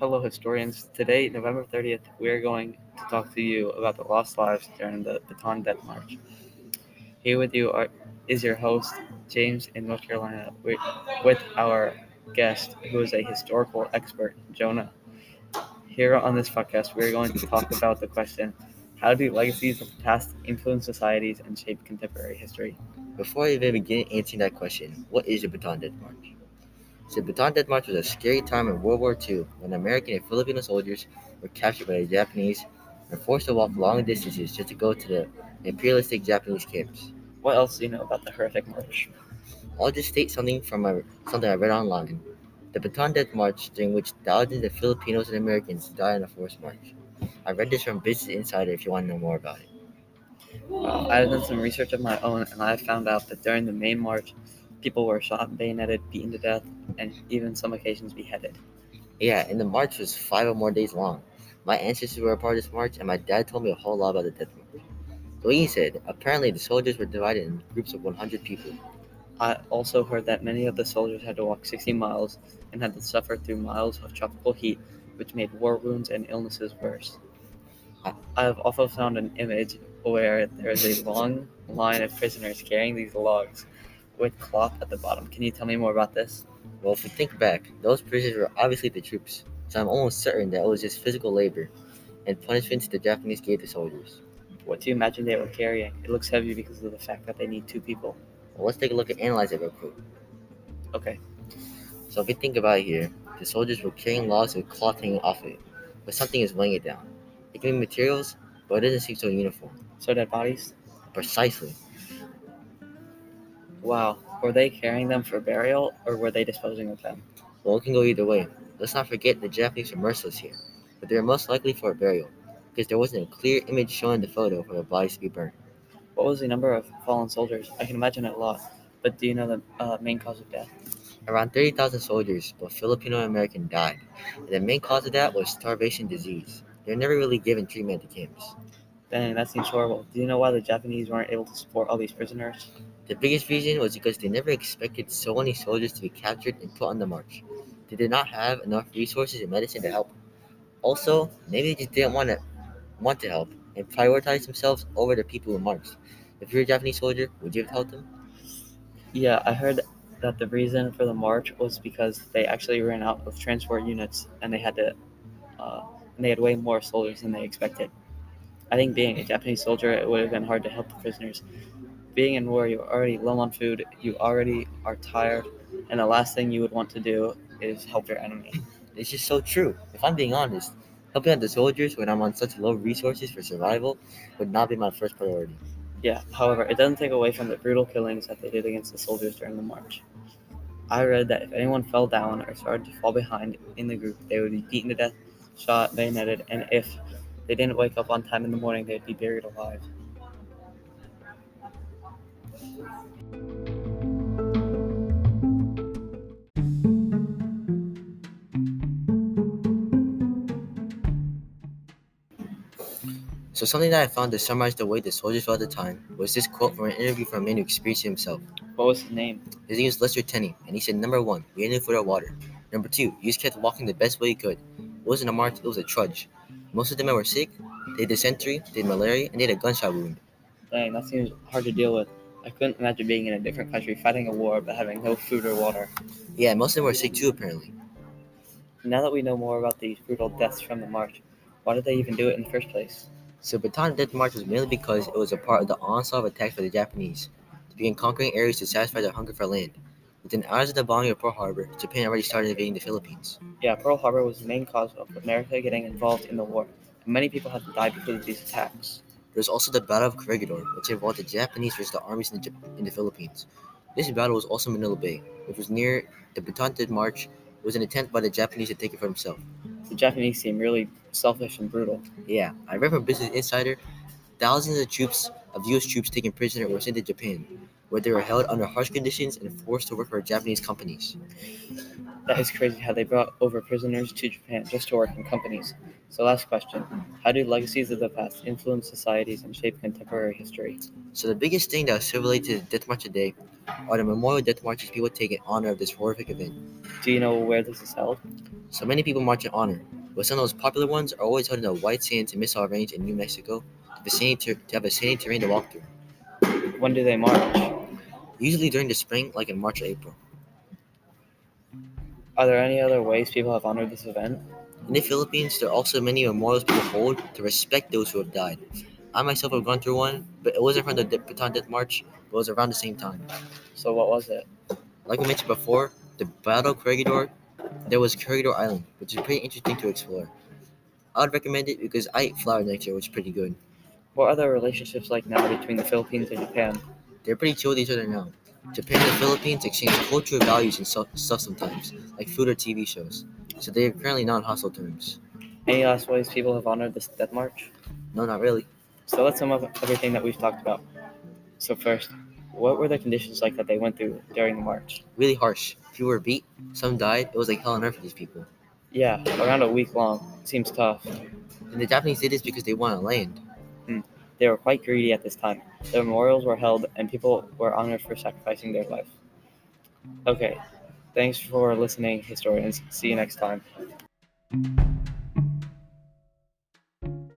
Hello, historians. Today, November 30th, we are going to talk to you about the lost lives during the Bataan Death March. Here with you are, is your host, James in North Carolina, with, our guest, who is a historical expert, Jonah. Here on this podcast, we are going to talk about the question How do legacies of the past influence societies and shape contemporary history? Before I even begin answering that question, what is the Bataan Death March? The Bataan Death March was a scary time in World War II when American and Filipino soldiers were captured by the Japanese and forced to walk long distances just to go to the imperialistic Japanese camps. What else do you know about the horrific march? I'll just state something from a, something I read online. The Bataan Death March, during which thousands of Filipinos and Americans died on a forced march. I read this from Business Insider if you want to know more about it. Uh, I've done some research of my own, and I found out that during the main march, people were shot, bayoneted, beaten to death, and even some occasions beheaded. Yeah, and the march was five or more days long. My ancestors were a part of this march, and my dad told me a whole lot about the death march. So he said, apparently the soldiers were divided in groups of 100 people. I also heard that many of the soldiers had to walk 60 miles and had to suffer through miles of tropical heat, which made war wounds and illnesses worse. I have also found an image where there is a long line of prisoners carrying these logs with cloth at the bottom. Can you tell me more about this? Well, if you think back, those prisoners were obviously the troops, so I'm almost certain that it was just physical labor and punishments the Japanese gave the soldiers. What do you imagine they were carrying? It looks heavy because of the fact that they need two people. Well, let's take a look and analyze it real quick. Okay. So if you think about it here, the soldiers were carrying logs with cloth hanging off it, but something is weighing it down. It can be materials, but it doesn't seem so uniform. So dead bodies? Precisely. Wow. Were they carrying them for burial or were they disposing of them? Well, it can go either way. Let's not forget the Japanese were merciless here, but they were most likely for a burial, because there wasn't a clear image showing the photo for the bodies to be burned. What was the number of fallen soldiers? I can imagine a lot, but do you know the uh, main cause of death? Around 30,000 soldiers, both Filipino and American, died, and the main cause of that was starvation disease. They were never really given treatment at the camps. Dang, that seems horrible. Do you know why the Japanese weren't able to support all these prisoners? The biggest reason was because they never expected so many soldiers to be captured and put on the march. They did not have enough resources and medicine to help. Also, maybe they just didn't want to want to help and prioritize themselves over the people who marched. If you're a Japanese soldier, would you have helped them? Yeah, I heard that the reason for the march was because they actually ran out of transport units and they had to, uh, and they had way more soldiers than they expected. I think being a Japanese soldier, it would have been hard to help the prisoners. Being in war, you're already low on food, you already are tired, and the last thing you would want to do is help your enemy. It's just so true. If I'm being honest, helping out the soldiers when I'm on such low resources for survival would not be my first priority. Yeah, however, it doesn't take away from the brutal killings that they did against the soldiers during the march. I read that if anyone fell down or started to fall behind in the group, they would be beaten to death, shot, bayoneted, and if they didn't wake up on time in the morning, they'd be buried alive. So something that I found to summarize the way the soldiers felt at the time was this quote from an interview from a man who experienced it himself. What was his name? His name was Lester Tenney, and he said, number one, we had no food or water. Number two, you just kept walking the best way you could. It wasn't a march, it was a trudge. Most of the men were sick, they had dysentery, they had malaria, and they had a gunshot wound. Dang, that seems hard to deal with. I couldn't imagine being in a different country fighting a war but having no food or water. Yeah, most of them were sick too, apparently. Now that we know more about these brutal deaths from the march, why did they even do it in the first place? So Bataan Death March was mainly because it was a part of the onslaught of attacks by the Japanese to begin conquering areas to satisfy their hunger for land. Within hours of the bombing of Pearl Harbor, Japan already started invading the Philippines. Yeah, Pearl Harbor was the main cause of America getting involved in the war, and many people had to die because of these attacks. There was also the Battle of Corregidor, which involved the Japanese versus the armies in the, in the Philippines. This battle was also Manila Bay, which was near the Bataan Death March. It was an attempt by the Japanese to take it for themselves. The Japanese seem really selfish and brutal. Yeah, I read from Business Insider, thousands of troops of U.S. troops taken prisoner were sent to Japan, where they were held under harsh conditions and forced to work for Japanese companies. That is crazy how they brought over prisoners to Japan just to work in companies. So, last question How do legacies of the past influence societies and shape contemporary history? So, the biggest thing that related to the Death March today are the memorial death marches people take in honor of this horrific event. Do you know where this is held? So many people march in honor, but some of those popular ones are always held in the White Sands and Missile Range in New Mexico to, ter- to have a sandy terrain to walk through. When do they march? Usually during the spring, like in March or April. Are there any other ways people have honored this event? In the Philippines, there are also many memorials people hold to respect those who have died. I myself have gone through one, but it wasn't from the Bataan Death March, but it was around the same time. So what was it? Like we mentioned before, the Battle Corregidor, there was Corregidor Island, which is pretty interesting to explore. I would recommend it because I ate flour next year, which is pretty good. What are the relationships like now between the Philippines and Japan? They're pretty chill with each other now. Japan and the Philippines exchange cultural values and stuff sometimes, like food or TV shows. So they are currently not on hostile terms. Any last ways people have honored this death march? No, not really. So let's sum up everything that we've talked about. So first, what were the conditions like that they went through during the march? Really harsh. People were beat, some died. It was like hell on earth for these people. Yeah, around a week long. Seems tough. And the Japanese did this because they wanted land. They were quite greedy at this time. The memorials were held and people were honored for sacrificing their life. Okay, thanks for listening, historians. See you next time.